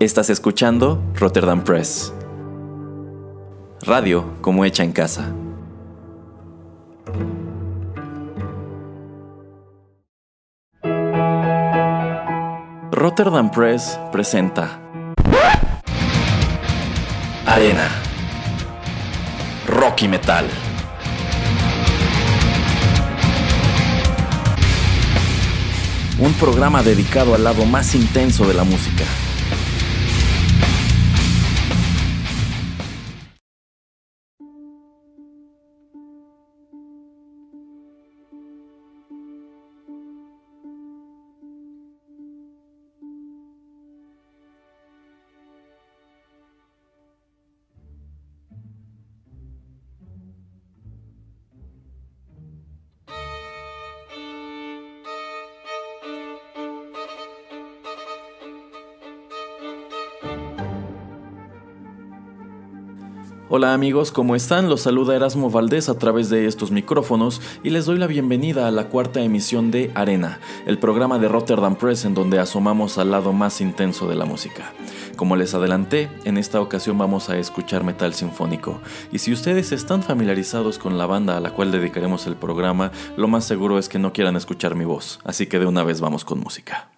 Estás escuchando Rotterdam Press. Radio como hecha en casa. Rotterdam Press presenta Arena. Rocky Metal. Un programa dedicado al lado más intenso de la música. Hola amigos, ¿cómo están? Los saluda Erasmo Valdés a través de estos micrófonos y les doy la bienvenida a la cuarta emisión de Arena, el programa de Rotterdam Press en donde asomamos al lado más intenso de la música. Como les adelanté, en esta ocasión vamos a escuchar metal sinfónico, y si ustedes están familiarizados con la banda a la cual dedicaremos el programa, lo más seguro es que no quieran escuchar mi voz, así que de una vez vamos con música.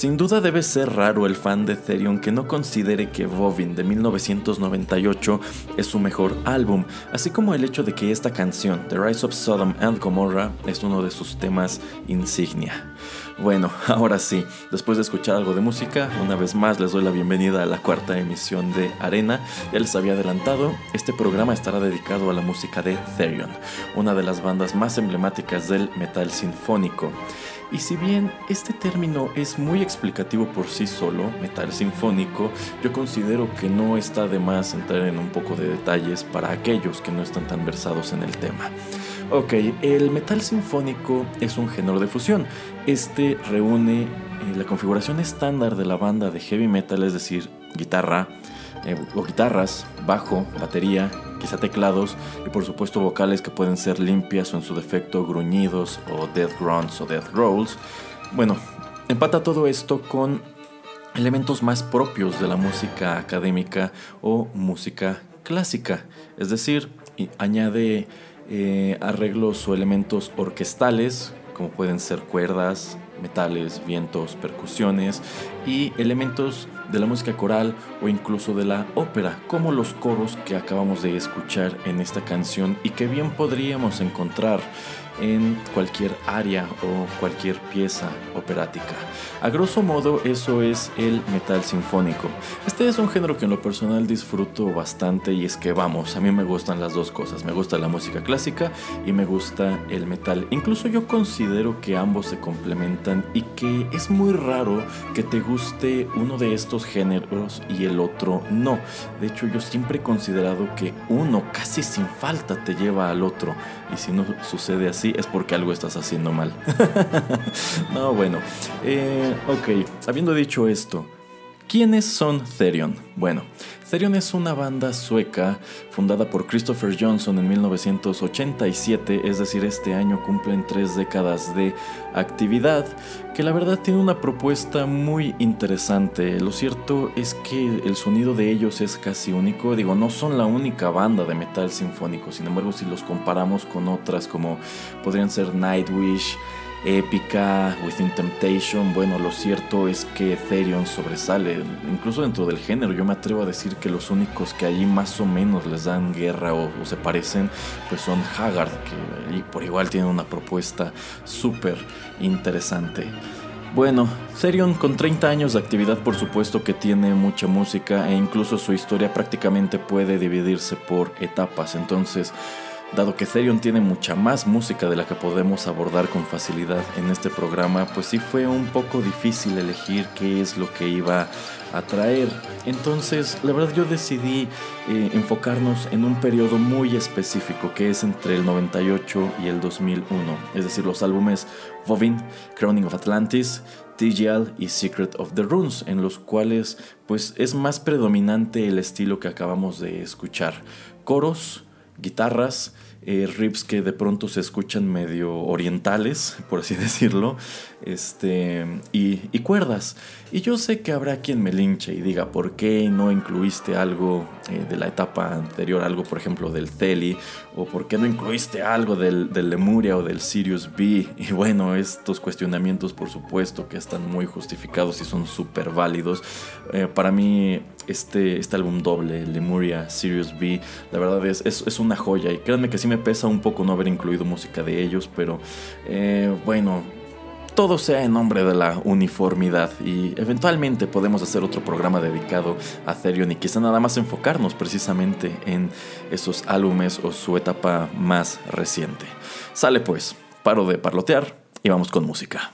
Sin duda debe ser raro el fan de Therion que no considere que Bovin de 1998 es su mejor álbum, así como el hecho de que esta canción, The Rise of Sodom and Gomorrah, es uno de sus temas insignia. Bueno, ahora sí, después de escuchar algo de música, una vez más les doy la bienvenida a la cuarta emisión de Arena. Ya les había adelantado, este programa estará dedicado a la música de Therion, una de las bandas más emblemáticas del metal sinfónico. Y si bien este término es muy explicativo por sí solo, metal sinfónico, yo considero que no está de más entrar en un poco de detalles para aquellos que no están tan versados en el tema. Ok, el metal sinfónico es un género de fusión. Este reúne eh, la configuración estándar de la banda de heavy metal, es decir, guitarra eh, o guitarras, bajo, batería, quizá teclados y por supuesto vocales que pueden ser limpias o en su defecto gruñidos o death grunts o death growls. Bueno, empata todo esto con elementos más propios de la música académica o música clásica, es decir, añade eh, arreglos o elementos orquestales como pueden ser cuerdas, metales, vientos, percusiones y elementos de la música coral o incluso de la ópera, como los coros que acabamos de escuchar en esta canción y que bien podríamos encontrar en cualquier área o cualquier pieza operática. A grosso modo eso es el metal sinfónico. Este es un género que en lo personal disfruto bastante y es que vamos, a mí me gustan las dos cosas, me gusta la música clásica y me gusta el metal. Incluso yo considero que ambos se complementan y que es muy raro que te guste uno de estos géneros y el otro no. De hecho yo siempre he considerado que uno casi sin falta te lleva al otro y si no sucede así es porque algo estás haciendo mal. no, bueno. Eh, ok, habiendo dicho esto, ¿quiénes son Therion? Bueno, Therion es una banda sueca fundada por Christopher Johnson en 1987, es decir, este año cumplen tres décadas de actividad, que la verdad tiene una propuesta muy interesante. Lo cierto es que el sonido de ellos es casi único, digo, no son la única banda de metal sinfónico, sin embargo, si los comparamos con otras como podrían ser Nightwish, épica, Within Temptation. Bueno, lo cierto es que Therion sobresale, incluso dentro del género. Yo me atrevo a decir que los únicos que allí más o menos les dan guerra o, se parecen, pues son Haggard, que por igual tiene una propuesta súper interesante. Bueno, Therion con 30 años de actividad por supuesto que tiene mucha música e incluso su historia prácticamente puede dividirse por etapas, entonces Dado que Therion tiene mucha más música de la que podemos abordar con facilidad en este programa, pues sí fue un poco difícil elegir qué es lo que iba a traer. Entonces, la verdad yo decidí eh, enfocarnos en un periodo muy específico, que es entre el 98 y el 2001, es decir, los álbumes Vovin, Crowning of Atlantis, TGL y Secret of the Runes, en los cuales pues es más predominante el estilo que acabamos de escuchar. Coros, guitarras, eh, riffs que de pronto se escuchan medio orientales, por así decirlo, este, y, y, cuerdas. Y yo sé que habrá quien me linche y diga, ¿por qué no incluiste algo eh, de la etapa anterior, algo por ejemplo del Teli, o por qué no incluiste algo del, del Lemuria o del Sirius B? Y bueno, estos cuestionamientos por supuesto que están muy justificados y son súper válidos. Eh, para mí este, este álbum doble, Lemuria, Sirius B, la verdad es, es, una joya y créanme que sí me pesa un poco no haber incluido música de ellos, pero eh, bueno, todo sea en nombre de la uniformidad y eventualmente podemos hacer otro programa dedicado a Therion y quizá nada más enfocarnos precisamente en esos álbumes o su etapa más reciente. Sale pues, paro de parlotear y vamos con música.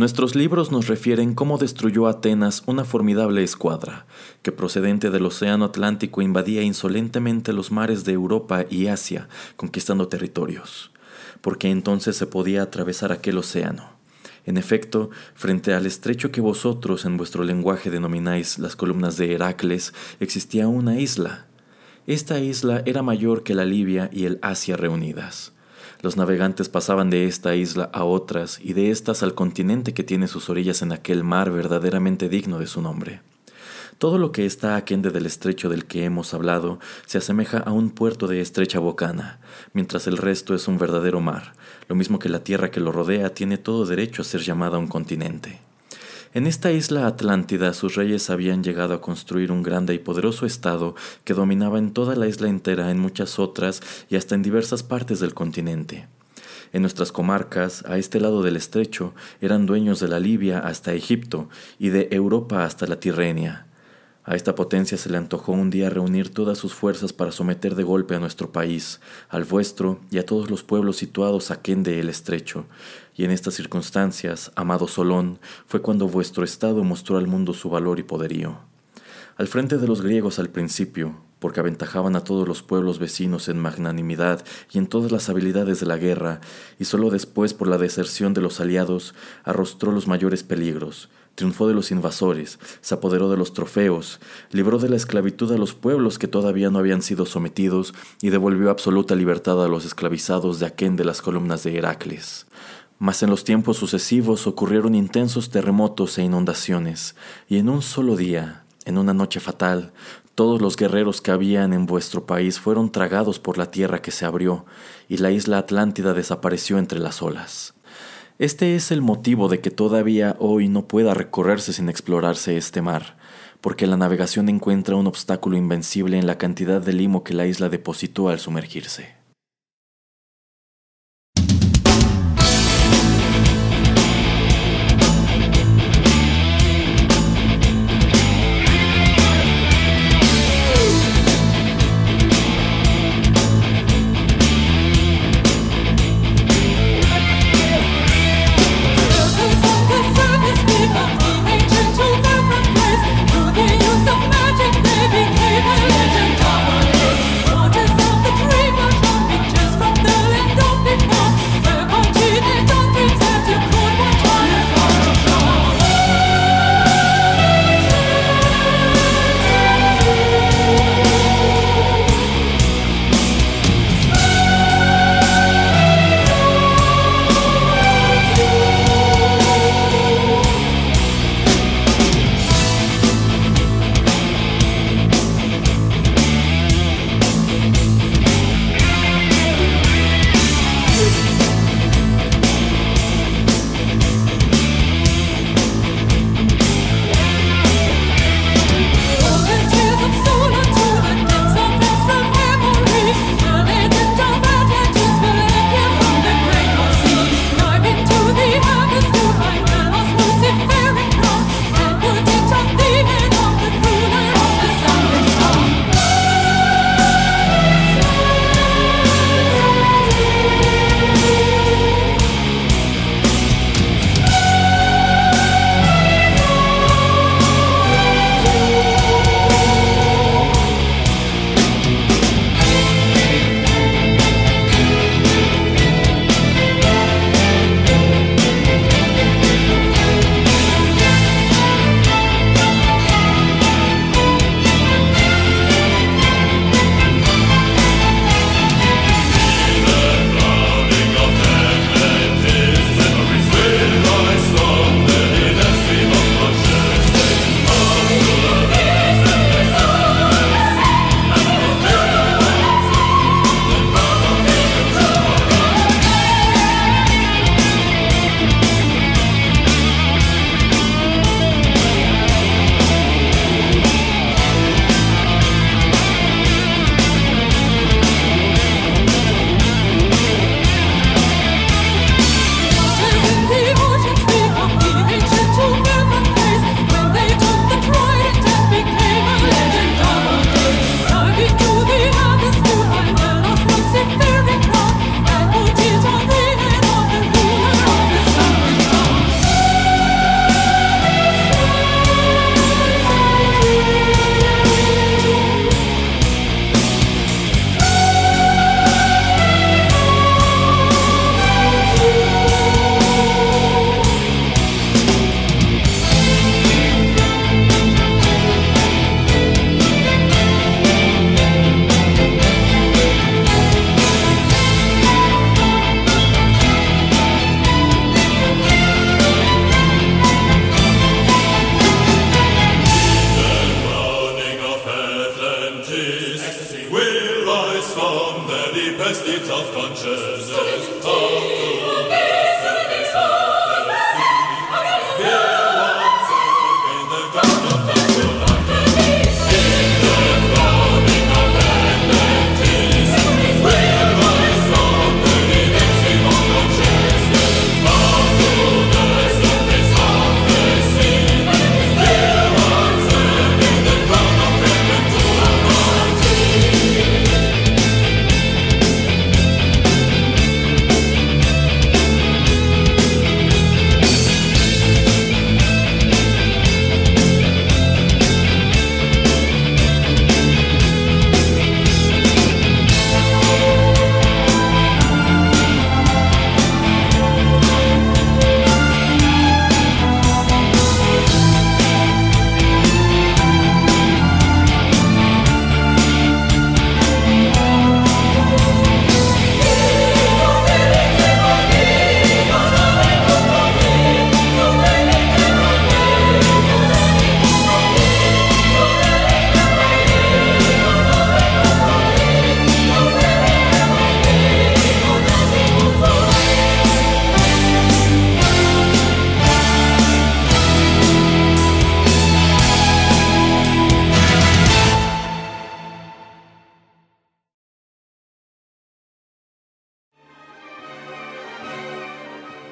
Nuestros libros nos refieren cómo destruyó Atenas una formidable escuadra, que procedente del Océano Atlántico invadía insolentemente los mares de Europa y Asia, conquistando territorios, porque entonces se podía atravesar aquel océano. En efecto, frente al estrecho que vosotros en vuestro lenguaje denomináis las columnas de Heracles, existía una isla. Esta isla era mayor que la Libia y el Asia reunidas los navegantes pasaban de esta isla a otras y de estas al continente que tiene sus orillas en aquel mar verdaderamente digno de su nombre. Todo lo que está aquende del estrecho del que hemos hablado se asemeja a un puerto de estrecha bocana, mientras el resto es un verdadero mar, lo mismo que la tierra que lo rodea tiene todo derecho a ser llamada un continente. En esta isla Atlántida sus reyes habían llegado a construir un grande y poderoso estado que dominaba en toda la isla entera, en muchas otras y hasta en diversas partes del continente. En nuestras comarcas, a este lado del estrecho, eran dueños de la Libia hasta Egipto y de Europa hasta la Tirrenia. A esta potencia se le antojó un día reunir todas sus fuerzas para someter de golpe a nuestro país, al vuestro y a todos los pueblos situados aquén de el estrecho, y en estas circunstancias, amado Solón, fue cuando vuestro estado mostró al mundo su valor y poderío. Al frente de los griegos al principio, porque aventajaban a todos los pueblos vecinos en magnanimidad y en todas las habilidades de la guerra, y sólo después por la deserción de los aliados arrostró los mayores peligros, triunfó de los invasores, se apoderó de los trofeos, libró de la esclavitud a los pueblos que todavía no habían sido sometidos y devolvió absoluta libertad a los esclavizados de aquén de las columnas de Heracles. Mas en los tiempos sucesivos ocurrieron intensos terremotos e inundaciones, y en un solo día, en una noche fatal, todos los guerreros que habían en vuestro país fueron tragados por la tierra que se abrió, y la isla Atlántida desapareció entre las olas. Este es el motivo de que todavía hoy no pueda recorrerse sin explorarse este mar, porque la navegación encuentra un obstáculo invencible en la cantidad de limo que la isla depositó al sumergirse.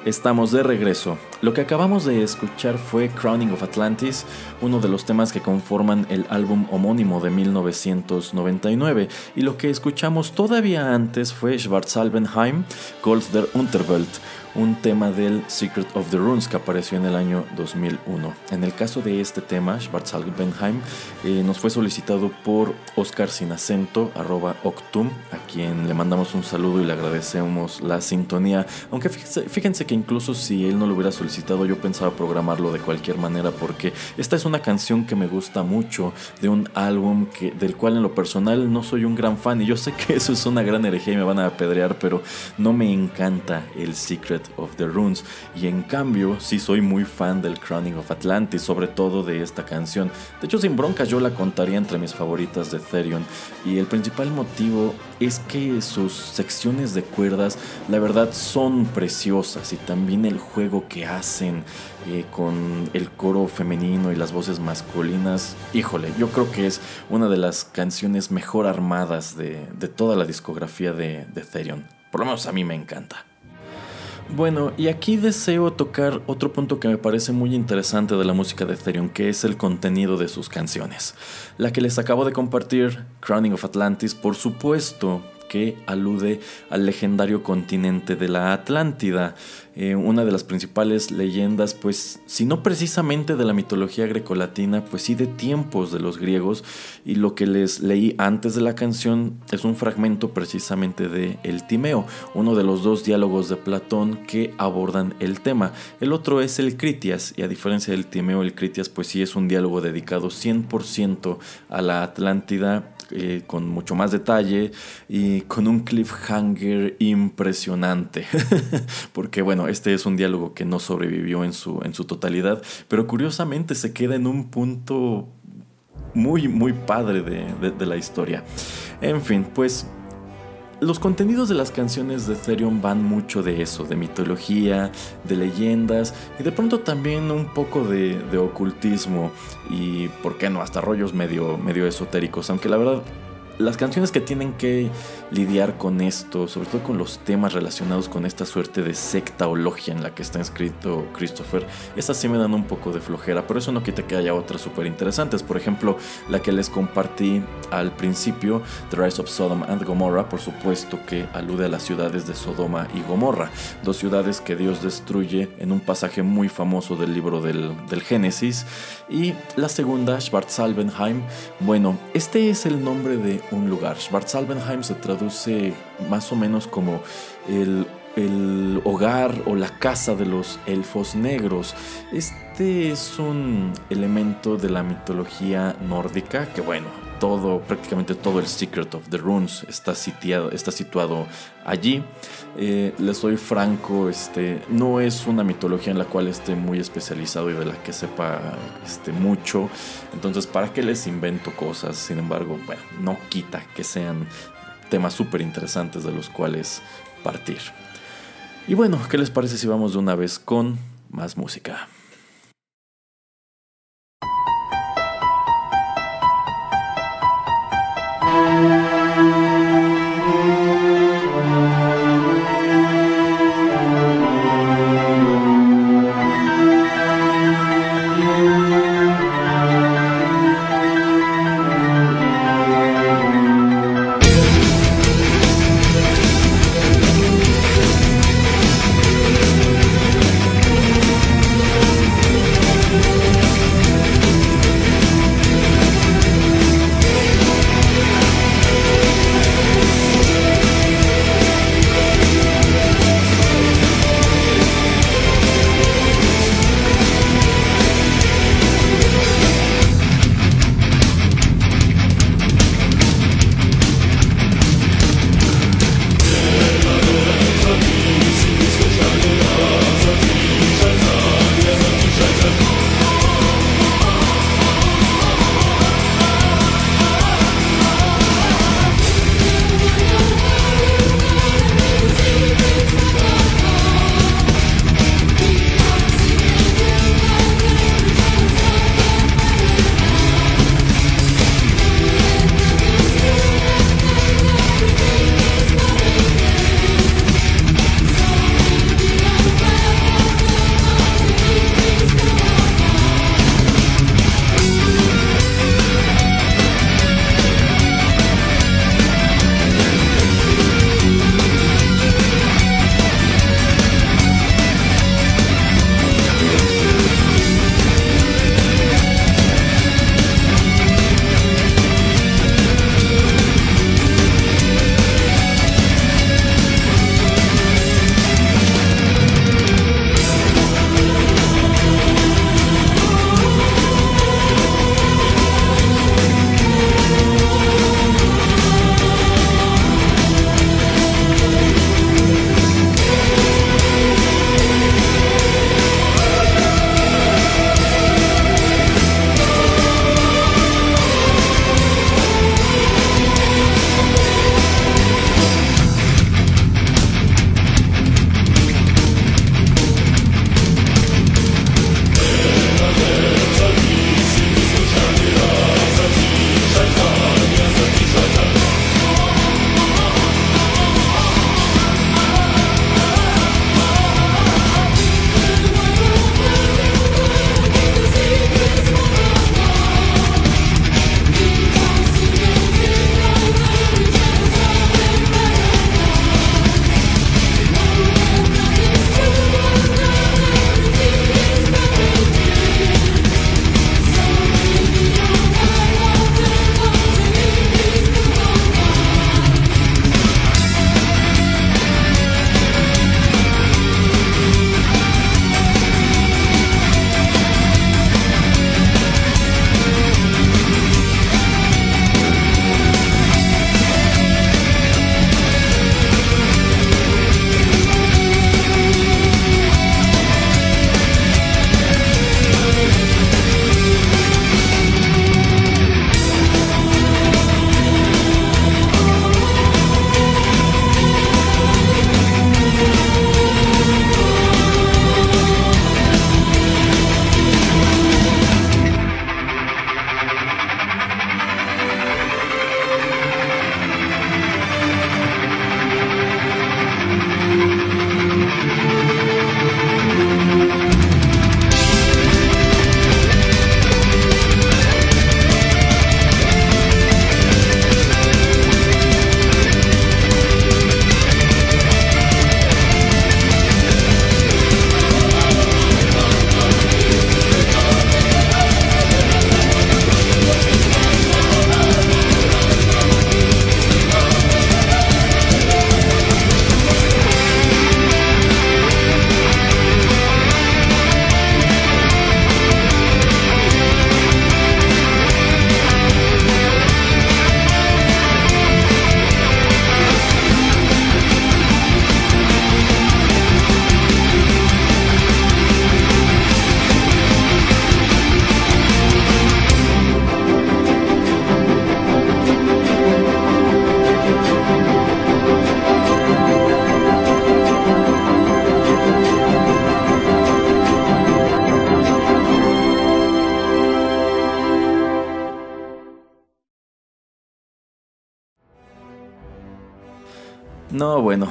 Estamos de regreso. Lo que acabamos de escuchar fue Crowning of Atlantis, uno de los temas que conforman el álbum homónimo de 1999, y lo que escuchamos todavía antes fue Schwarzalbenheim, Gold der Unterwelt, un tema del Secret of the Runes que apareció en el año 2001. En el caso de este tema, Schwarzalbenheim, eh, nos fue solicitado por Oscar Sinacento, arroba Octum, a quien le mandamos un saludo y le agradecemos la sintonía. Aunque fíjense, que incluso si él no lo hubiera solicitado, yo pensaba programarlo de cualquier manera porque esta es una canción que me gusta mucho de un álbum que, del cual en lo personal no soy un gran fan y yo sé que eso es una gran herejía y me van a apedrear, pero no me encanta el Secret of the Runes. Y en cambio, sí soy muy fan del Crowning of Atlantis, sobre todo de esta canción. De hecho, sin bronca, yo la contaría entre mis favoritas de Therion. Y el principal motivo es que sus secciones de cuerdas, la verdad, son preciosas. Y también el juego que hacen eh, con el coro femenino y las voces masculinas. Híjole, yo creo que es una de las canciones mejor armadas de, toda la discografía de, de. Por lo menos a mí me encanta. Bueno, y aquí deseo tocar otro punto que me parece muy interesante de la música de Ethereum, que es el contenido de sus canciones. La que les acabo de compartir, Crowning of Atlantis, por supuesto, que alude al legendario continente de la Atlántida, eh, una de las principales leyendas, pues si no precisamente de la mitología grecolatina, pues sí de tiempos de los griegos, y lo que les leí antes de la canción es un fragmento precisamente de El Timeo, uno de los dos diálogos de Platón que abordan el tema. El otro es el Critias, y a diferencia del Timeo, el Critias pues sí es un diálogo dedicado 100% a la Atlántida eh, con mucho más detalle y con un cliffhanger impresionante. Porque bueno, este es un diálogo que no sobrevivió en su, en su totalidad, pero curiosamente se queda en un punto muy, muy padre de la historia. En fin, pues los contenidos de las canciones de Ethereum van mucho de eso, de mitología, de leyendas y de pronto también un poco de, ocultismo y, ¿por qué no?, hasta rollos medio, medio esotéricos, aunque la verdad las canciones que tienen que lidiar con esto, sobre todo con los temas relacionados con esta suerte de secta o logia en la que está escrito Christopher, esas sí me dan un poco de flojera, pero eso no quita que haya otras súper interesantes. Por ejemplo, la que les compartí al principio, The Rise of Sodom and Gomorrah, por supuesto que alude a las ciudades de Sodoma y Gomorra, dos ciudades que Dios destruye en un pasaje muy famoso del libro del, del Génesis. Y la segunda, Schwarzalbenheim, bueno, este es el nombre de un lugar. Schwarzalbenheim se traduce más o menos como el, el hogar o la casa de los elfos negros. Este es un elemento de la mitología nórdica que bueno, todo, prácticamente todo el Secret of the Runes está, sitiado, está situado allí. Eh, les soy franco, este, no es una mitología en la cual esté muy especializado y de la que sepa este, mucho. Entonces, ¿para qué les invento cosas? Sin embargo, bueno, no quita que sean temas súper interesantes de los cuales partir. Y bueno, ¿qué les parece si vamos de una vez con más música?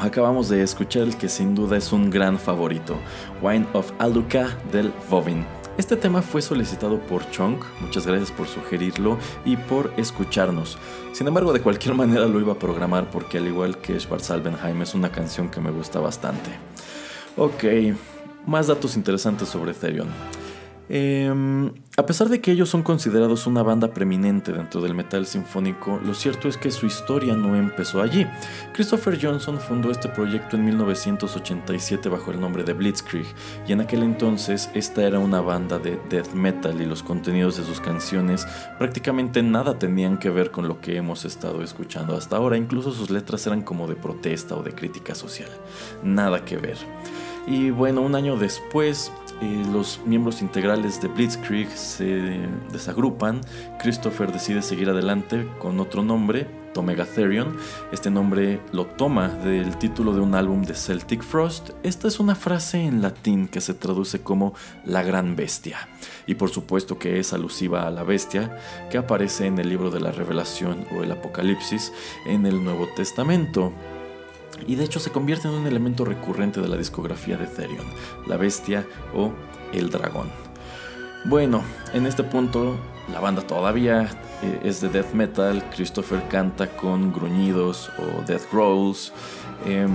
Acabamos de escuchar el que sin duda es un gran favorito, Wine of Aluka del Vovin. Este tema fue solicitado por Chong, muchas gracias por sugerirlo y por escucharnos. Sin embargo, de cualquier manera lo iba a programar porque al igual que Schwarzalbenheim es una canción que me gusta bastante. Ok, más datos interesantes sobre Therion. Em, a pesar de que ellos son considerados una banda preeminente dentro del metal sinfónico, lo cierto es que su historia no empezó allí. Christopher Johnson fundó este proyecto en 1987 bajo el nombre de Blitzkrieg, y en aquel entonces esta era una banda de death metal y los contenidos de sus canciones prácticamente nada tenían que ver con lo que hemos estado escuchando hasta ahora, incluso sus letras eran como de protesta o de crítica social. Nada que ver. Y bueno, un año después, los miembros integrales de Blitzkrieg se desagrupan. Christopher decide seguir adelante con otro nombre, Tomega Therion. Este nombre lo toma del título de un álbum de Celtic Frost. Esta es una frase en latín que se traduce como la gran bestia. Y por supuesto que es alusiva a la bestia que aparece en el libro de la Revelación o el Apocalipsis en el Nuevo Testamento y de hecho se convierte en un elemento recurrente de la discografía de Therion, la bestia o el dragón. Bueno, en este punto la banda todavía eh, es de death metal, Christopher canta con gruñidos o death growls. Em,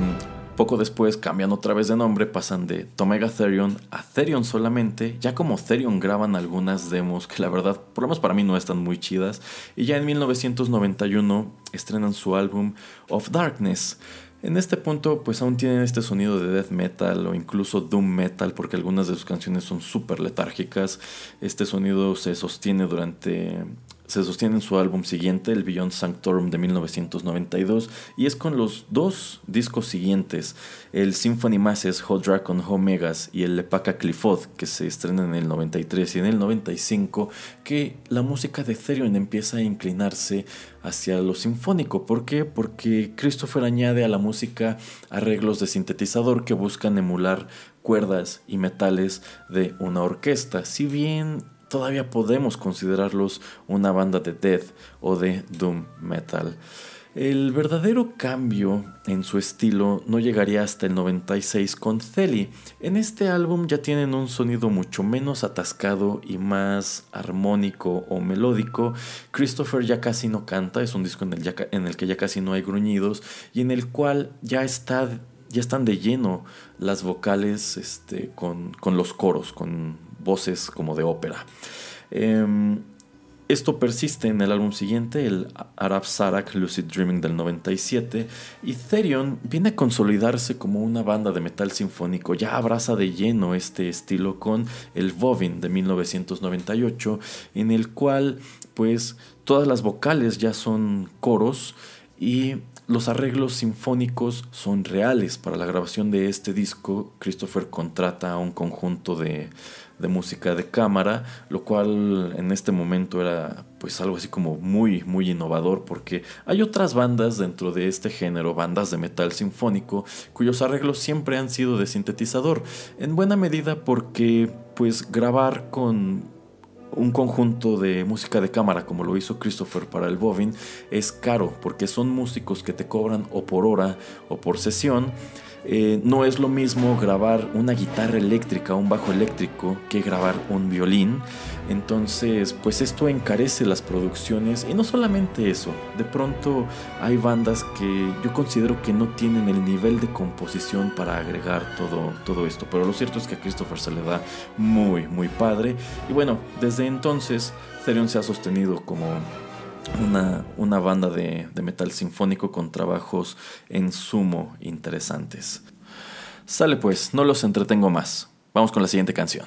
poco después cambian otra vez de nombre, pasan de Tomega Therion a Therion solamente. Ya como Therion graban algunas demos que la verdad, por lo menos para mí no están muy chidas. Y ya en 1991 estrenan su álbum Of Darkness. En este punto, pues aún tienen este sonido de death metal o incluso doom metal, porque algunas de sus canciones son súper letárgicas. Este sonido se sostiene durante se sostiene en su álbum siguiente, el Beyond Sanctorum de 1992, y es con los dos discos siguientes, el Symphony Masses, Hot Dragon, Omegas y el Lepaka Clifford, que se estrenan en el 93 y en el 95, que la música de Therion empieza a inclinarse hacia lo sinfónico. ¿Por qué? Porque Christopher añade a la música arreglos de sintetizador que buscan emular cuerdas y metales de una orquesta. Si bien todavía podemos considerarlos una banda de death o de doom metal. El verdadero cambio en su estilo no llegaría hasta el 96 con Celi. En este álbum ya tienen un sonido mucho menos atascado y más armónico o melódico. Christopher ya casi no canta, es un disco en el, que ya casi no hay gruñidos y en el cual ya está ya están de lleno las vocales este, con, con los coros, con voces como de ópera. Em, esto persiste en el álbum siguiente, el Arab Sarak Lucid Dreaming del 97, y Therion viene a consolidarse como una banda de metal sinfónico, ya abraza de lleno este estilo con el Vovin de 1998, en el cual pues todas las vocales ya son coros y los arreglos sinfónicos son reales. Para la grabación de este disco, Christopher contrata a un conjunto de, de música de cámara, lo cual en este momento era pues algo así como muy muy innovador porque hay otras bandas dentro de este género, bandas de metal sinfónico, cuyos arreglos siempre han sido de sintetizador, en buena medida porque pues grabar con un conjunto de música de cámara como lo hizo Christopher para el Bovin es caro porque son músicos que te cobran o por hora o por sesión eh, no es lo mismo grabar una guitarra eléctrica, un bajo eléctrico, que grabar un violín. Entonces, pues esto encarece las producciones y no solamente eso, de pronto hay bandas que yo considero que no tienen el nivel de composición para agregar todo, todo esto, pero lo cierto es que a Christopher se le da muy, muy padre. Y bueno, desde entonces, Therion se ha sostenido como una, banda de, de, metal sinfónico con trabajos en sumo interesantes. Sale pues, no los entretengo más. Vamos con la siguiente canción.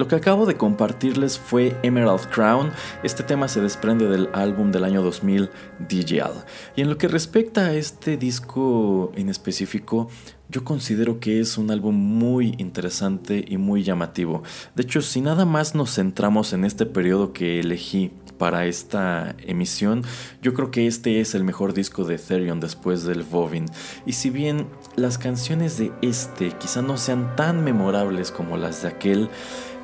Lo que acabo de compartirles fue Emerald Crown. Este tema se desprende del álbum del año 2000 DJL. Y en lo que respecta a este disco en específico, yo considero que es un álbum muy interesante y muy llamativo. De hecho, si nada más nos centramos en este periodo que elegí para esta emisión, yo creo que este es el mejor disco de Ethereum después del Vovin. Y si bien las canciones de este quizá no sean tan memorables como las de aquel,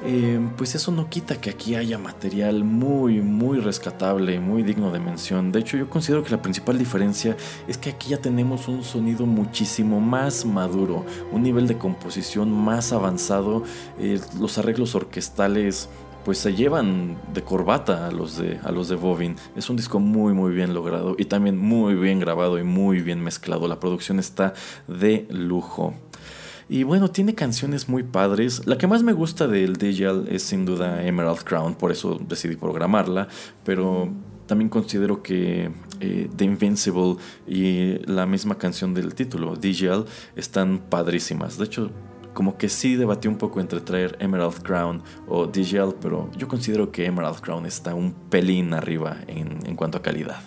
eh, pues eso no quita que aquí haya material muy, muy rescatable, muy digno de mención. De hecho, yo considero que la principal diferencia es que aquí ya tenemos un sonido muchísimo más maduro, un nivel de composición más avanzado, eh, los arreglos orquestales pues se llevan de corbata a los de, a los de. Es un disco muy muy bien logrado y también muy bien grabado y muy bien mezclado. La producción está de lujo. Y bueno, tiene canciones muy padres. La que más me gusta del Digital es sin duda Emerald Crown, por eso decidí programarla. Pero también considero que eh, The Invincible y la misma canción del título, Digital, están padrísimas. De hecho, como que sí debatí un poco entre traer Emerald Crown o DGL, pero yo considero que Emerald Crown está un pelín arriba en, cuanto a calidad.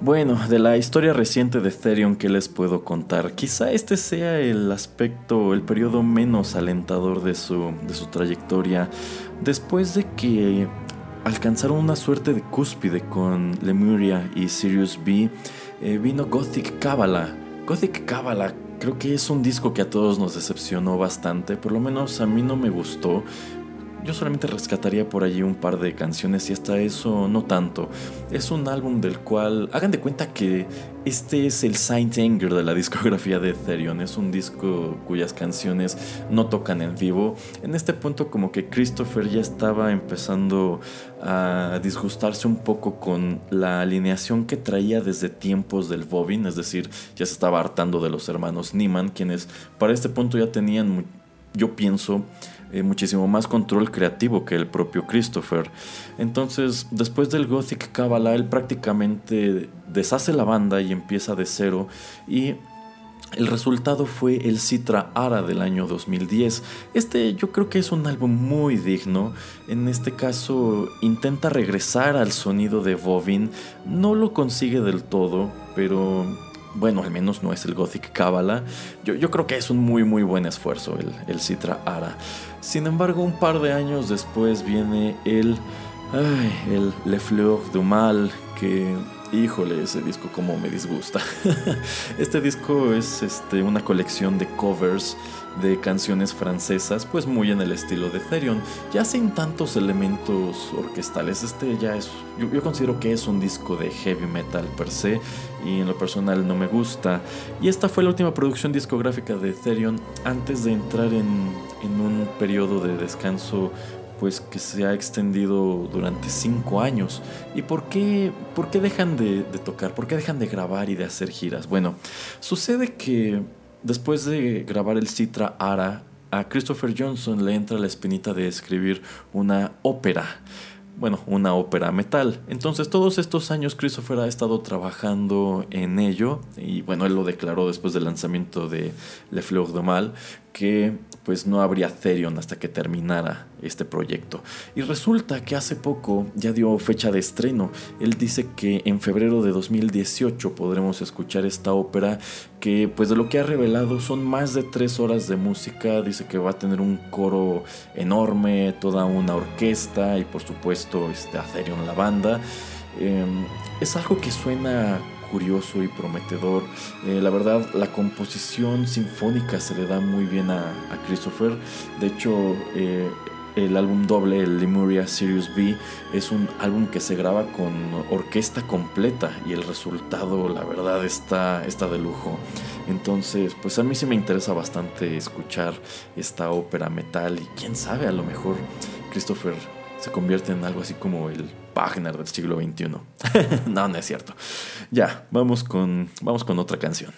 Bueno, de la historia reciente de Ethereum que les puedo contar, quizá este sea el aspecto, el periodo menos alentador de su, de su trayectoria, después de que alcanzaron una suerte de cúspide con Lemuria y Sirius B, eh, vino Gothic Kabbalah. Gothic Kabbalah Creo que es un disco que a todos nos decepcionó bastante, por lo menos a mí no me gustó. Yo solamente rescataría por allí un par de canciones y hasta eso no tanto. Es un álbum del cual hagan de cuenta que este es el Saint Anger de la discografía de Ethereum. Es un disco cuyas canciones no tocan en vivo. En este punto como que Christopher ya estaba empezando a disgustarse un poco con la alineación que traía desde tiempos del Bobin, es decir, ya se estaba hartando de los hermanos Niemann, quienes para este punto ya tenían, yo pienso, eh, muchísimo más control creativo que el propio Christopher. Entonces, después del Gothic Kabbalah, él prácticamente deshace la banda y empieza de cero y el resultado fue el Citra Ara del año 2010. Este yo creo que es un álbum muy digno. En este caso intenta regresar al sonido de Bovin. No lo consigue del todo, pero bueno, al menos no es el Gothic Kabbalah. Yo, creo que es un muy muy buen esfuerzo el Citra Ara. Sin embargo, un par de años después viene el, ay, el Le Fleur du Mal, que Híjole, ese disco como me disgusta. este disco es este, una colección de covers de canciones francesas, pues muy en el estilo de Therion, ya sin tantos elementos orquestales. Este ya es, yo, considero que es un disco de heavy metal per se y en lo personal no me gusta. Y esta fue la última producción discográfica de Therion antes de entrar en, en un periodo de descanso pues que se ha extendido durante cinco años. ¿Y por qué, por qué dejan de, de, tocar? ¿Por qué dejan de grabar y de hacer giras? Bueno, sucede que después de grabar el Citra Ara, a Christopher Johnson le entra la espinita de escribir una ópera bueno, una ópera metal. Entonces todos estos años Christopher ha estado trabajando en ello y bueno, él lo declaró después del lanzamiento de Le Fleur de Mal que pues no habría Therion hasta que terminara este proyecto. Y resulta que hace poco ya dio fecha de estreno. Él dice que en febrero de 2018 podremos escuchar esta ópera que pues de lo que ha revelado son más de tres horas de música. Dice que va a tener un coro enorme, toda una orquesta y por supuesto este, a la banda. Em, es algo que suena curioso y prometedor. Eh, la verdad, la composición sinfónica se le da muy bien a, Christopher. De hecho, eh, el álbum doble, el Lemuria Sirius B, es un álbum que se graba con orquesta completa y el resultado, la verdad, está, está de lujo. Entonces, pues a mí sí me interesa bastante escuchar esta ópera metal y quién sabe, a lo mejor Christopher se convierte en algo así como el Wagner del siglo XXI. no, no es cierto. Ya, vamos con, vamos con otra canción.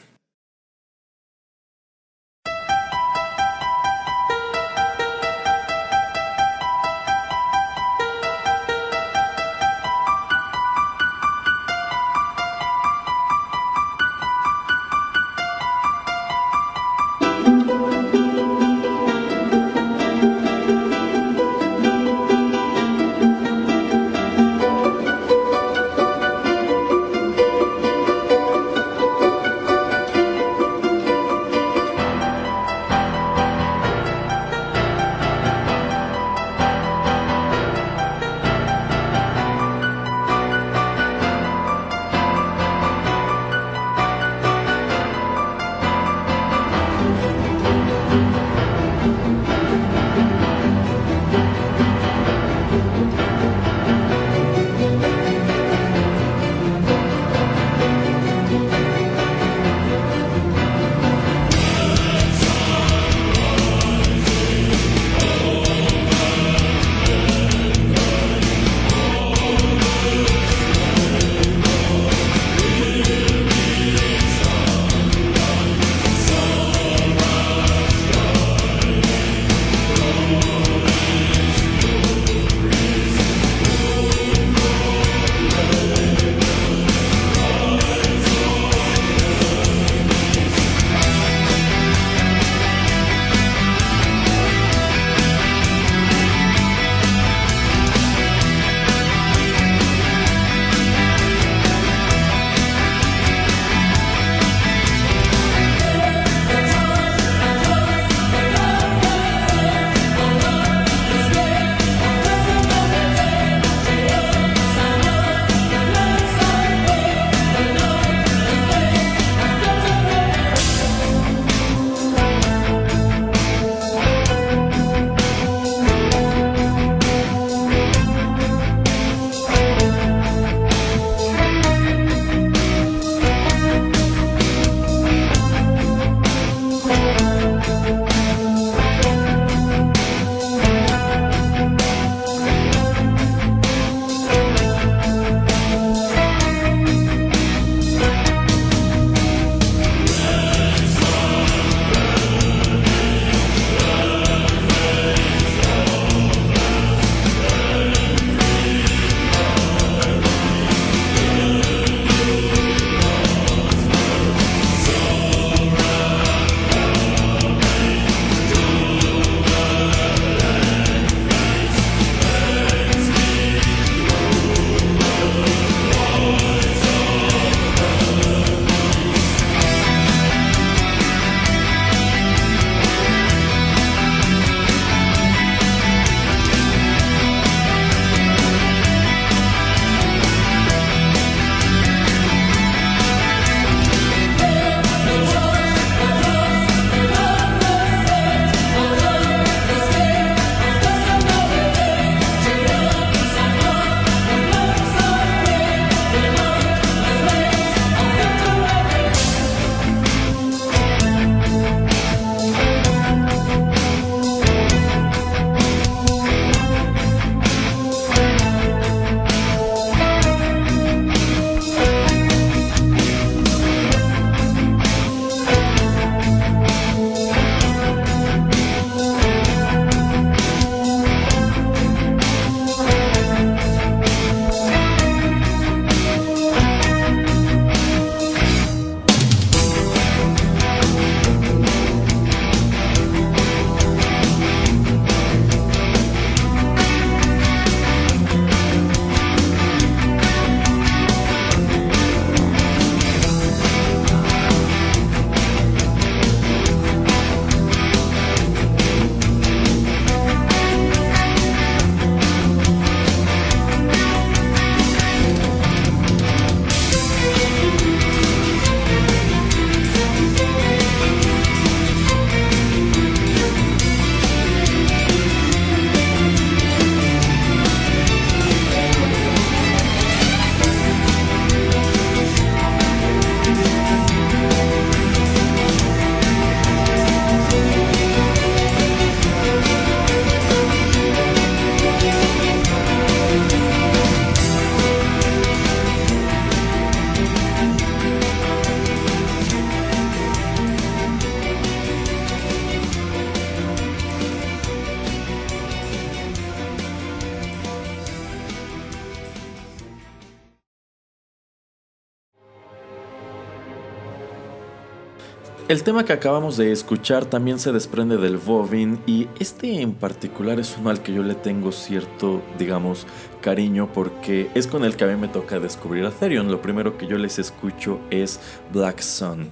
El tema que acabamos de escuchar también se desprende del Vovin y este en particular es uno al que yo le tengo cierto, digamos, cariño porque es con el que a mí me toca descubrir a Therion. Lo primero que yo les escucho es Black Sun.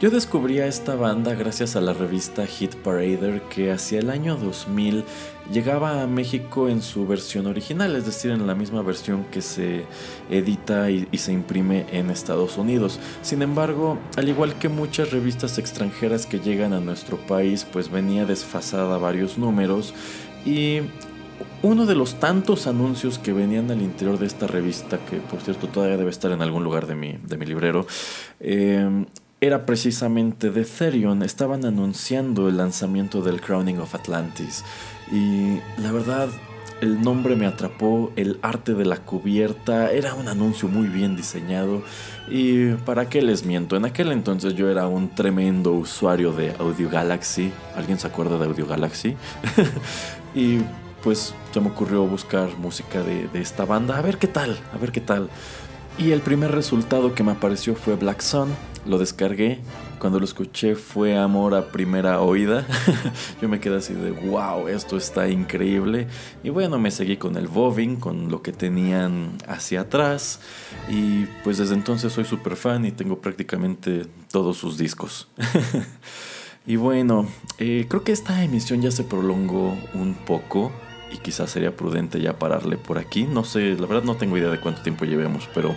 Yo descubrí a esta banda gracias a la revista Hit Parader que hacia el año 2000 llegaba a México en su versión original, es decir, en la misma versión que se edita y, se imprime en Estados Unidos. Sin embargo, al igual que muchas revistas extranjeras que llegan a nuestro país, pues venía desfasada varios números y uno de los tantos anuncios que venían al interior de esta revista, que por cierto todavía debe estar en algún lugar de mi, de mi librero, eh, era precisamente de Therion. Estaban anunciando el lanzamiento del Crowning of Atlantis. Y la verdad, el nombre me atrapó, el arte de la cubierta, era un anuncio muy bien diseñado. Y para qué les miento, en aquel entonces yo era un tremendo usuario de Audio Galaxy. ¿Alguien se acuerda de Audio Galaxy? y pues se me ocurrió buscar música de, de esta banda, a ver qué tal, a ver qué tal. Y el primer resultado que me apareció fue Black Sun. Lo descargué. Cuando lo escuché fue amor a primera oída. Yo me quedé así de wow, esto está increíble. Y bueno, me seguí con el Vovin, con lo que tenían hacia atrás. Y pues desde entonces soy súper fan y tengo prácticamente todos sus discos. y bueno, eh, creo que esta emisión ya se prolongó un poco y quizás sería prudente ya pararle por aquí. No sé, la verdad no tengo idea de cuánto tiempo llevemos, pero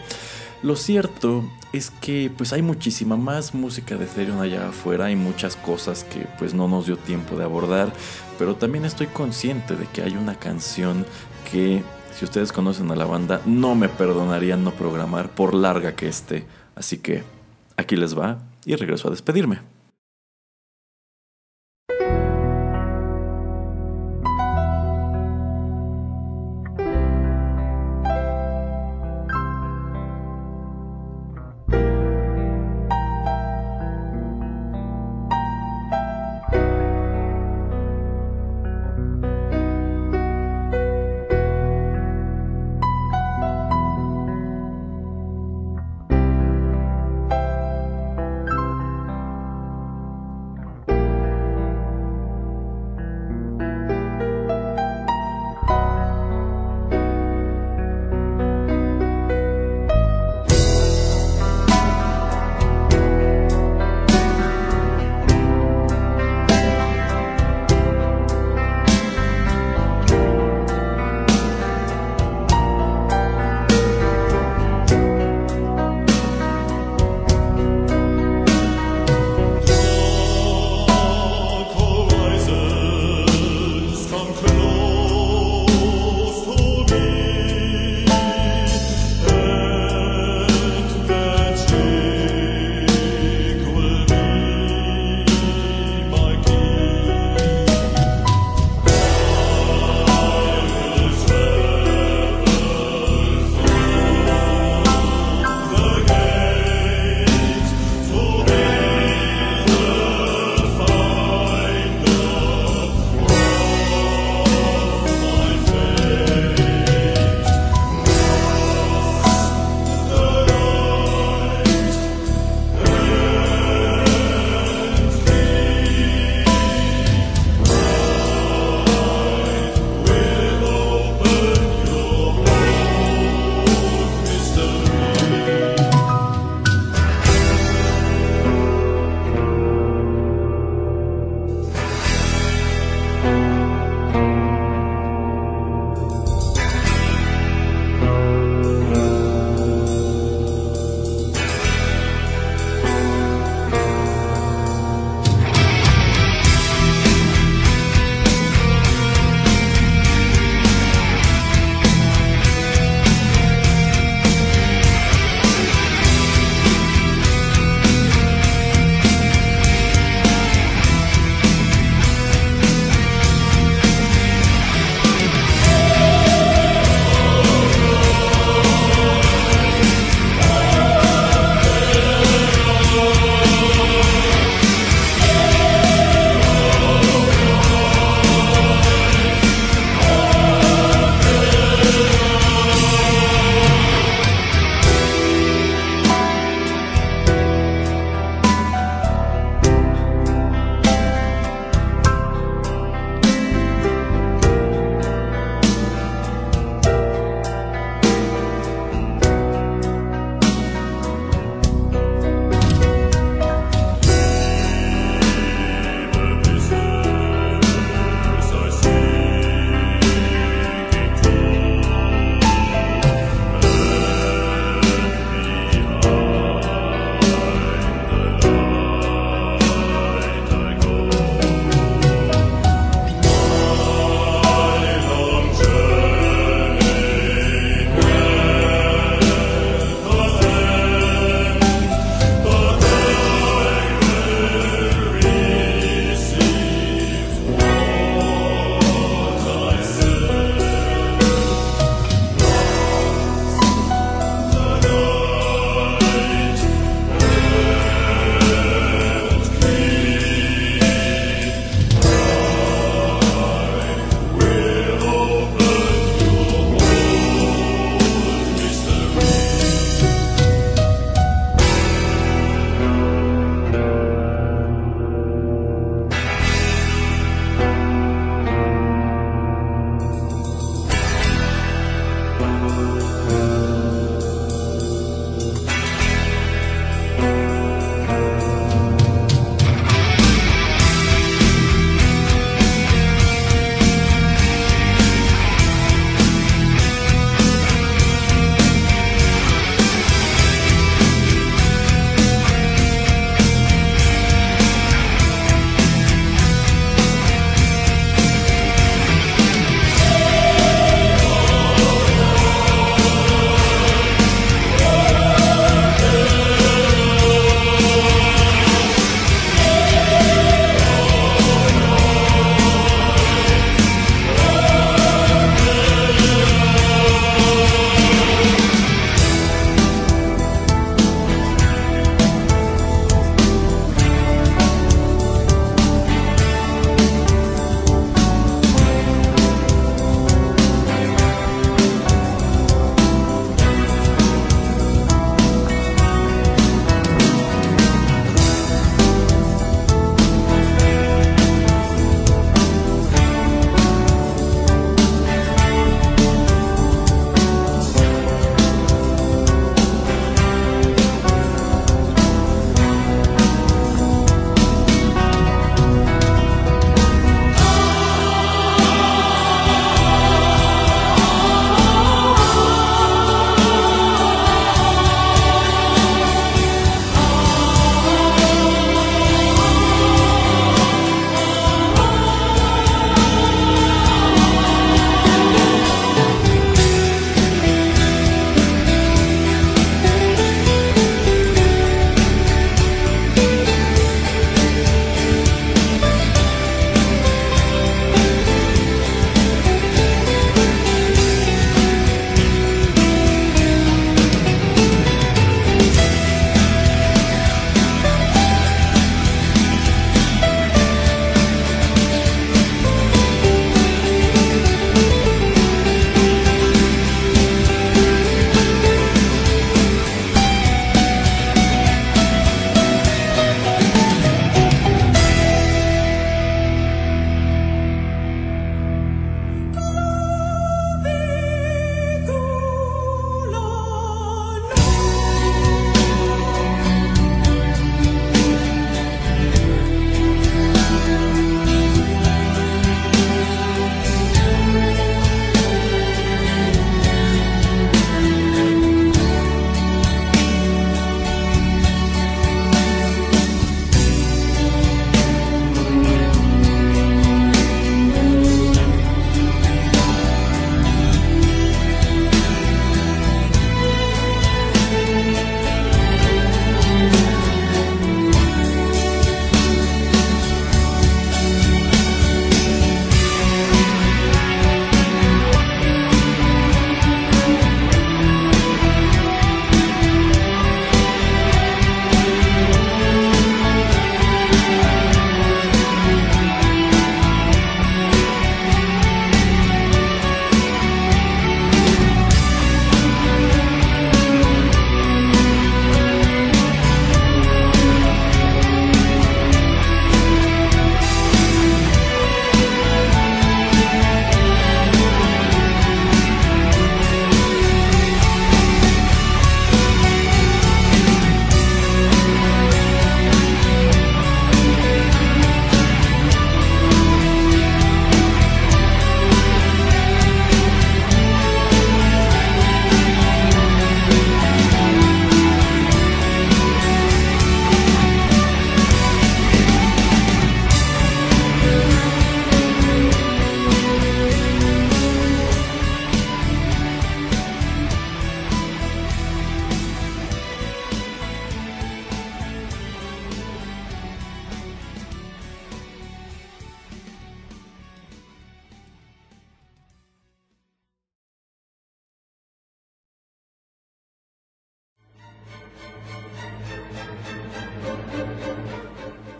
lo cierto es que pues hay muchísima más música de Ethereum allá afuera, hay muchas cosas que pues no nos dio tiempo de abordar, pero también estoy consciente de que hay una canción que si ustedes conocen a la banda no me perdonarían no programar por larga que esté, así que aquí les va y regreso a despedirme.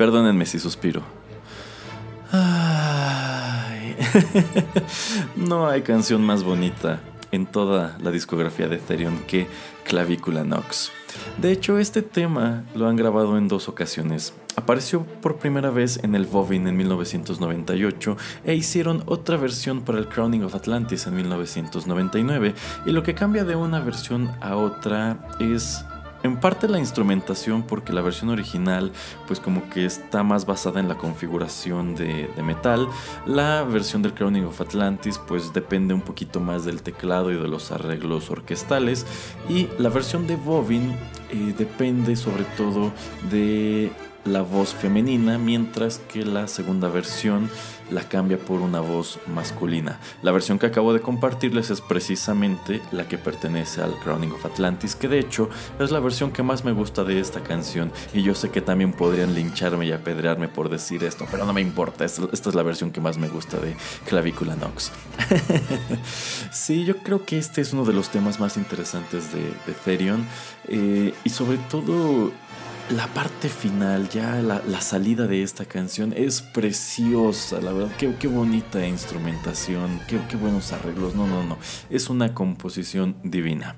Perdónenme si suspiro. no hay canción más bonita en toda la discografía de Therion que Clavícula Nox. De hecho, este tema lo han grabado en dos ocasiones. Apareció por primera vez en el Vovin en 1998 e hicieron otra versión para el Crowning of Atlantis en 1999 y lo que cambia de una versión a otra es en parte la instrumentación porque la versión original pues como que está más basada en la configuración de, metal. La versión del Crowning of Atlantis pues depende un poquito más del teclado y de los arreglos orquestales. Y la versión de Bobin eh, depende sobre todo de la voz femenina, mientras que la segunda versión la cambia por una voz masculina. La versión que acabo de compartirles es precisamente la que pertenece al Crowning of Atlantis, que de hecho es la versión que más me gusta de esta canción. Y yo sé que también podrían lincharme y apedrearme por decir esto, pero no me importa, esta, es la versión que más me gusta de Clavícula Nox. sí, yo creo que este es uno de los temas más interesantes de, de Therion, eh, y sobre todo la parte final, ya la, salida de esta canción es preciosa, la verdad, qué, qué bonita instrumentación, qué, qué, buenos arreglos, no, no, no, es una composición divina.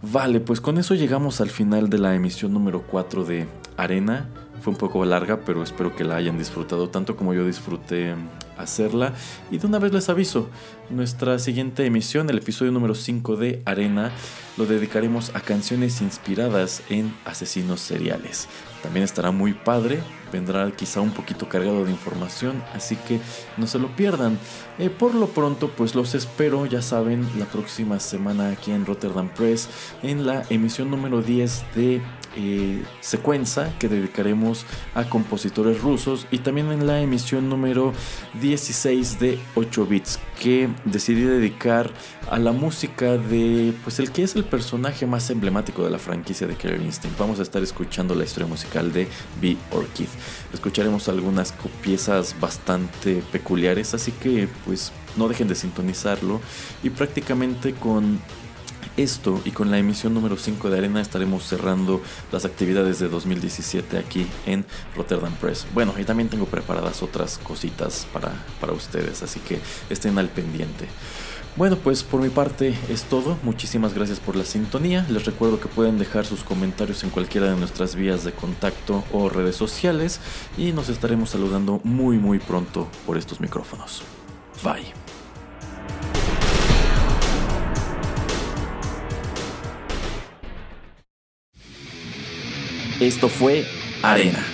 Vale, pues con eso llegamos al final de la emisión número 4 de Arena. Fue un poco larga, pero espero que la hayan disfrutado tanto como yo disfruté hacerla. Y de una vez les aviso, nuestra siguiente emisión, el episodio número 5 de Arena, lo dedicaremos a canciones inspiradas en asesinos seriales. También estará muy padre, vendrá quizá un poquito cargado de información, así que no se lo pierdan. Eh, por lo pronto, pues los espero, ya saben, la próxima semana aquí en Rotterdam Press, en la emisión número 10 de eh, secuencia que dedicaremos a compositores rusos y también en la emisión número 16 de 8 bits que decidí dedicar a la música de pues el que es el personaje más emblemático de la franquicia de Killer Instinct. Vamos a estar escuchando la historia musical de B. Orchid. Escucharemos algunas piezas bastante peculiares, así que pues no dejen de sintonizarlo y prácticamente con esto y con la emisión número 5 de Arena estaremos cerrando las actividades de 2017 aquí en Rotterdam Press. Bueno, y también tengo preparadas otras cositas para, para ustedes, así que estén al pendiente. Bueno, pues por mi parte es todo. Muchísimas gracias por la sintonía. Les recuerdo que pueden dejar sus comentarios en cualquiera de nuestras vías de contacto o redes sociales y nos estaremos saludando muy muy pronto por estos micrófonos. Bye. Esto fue Arena.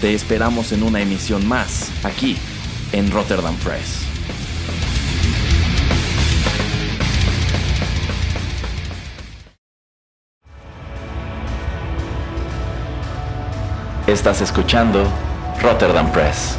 Te esperamos en una emisión más, aquí, en Rotterdam Press. Estás escuchando Rotterdam Press.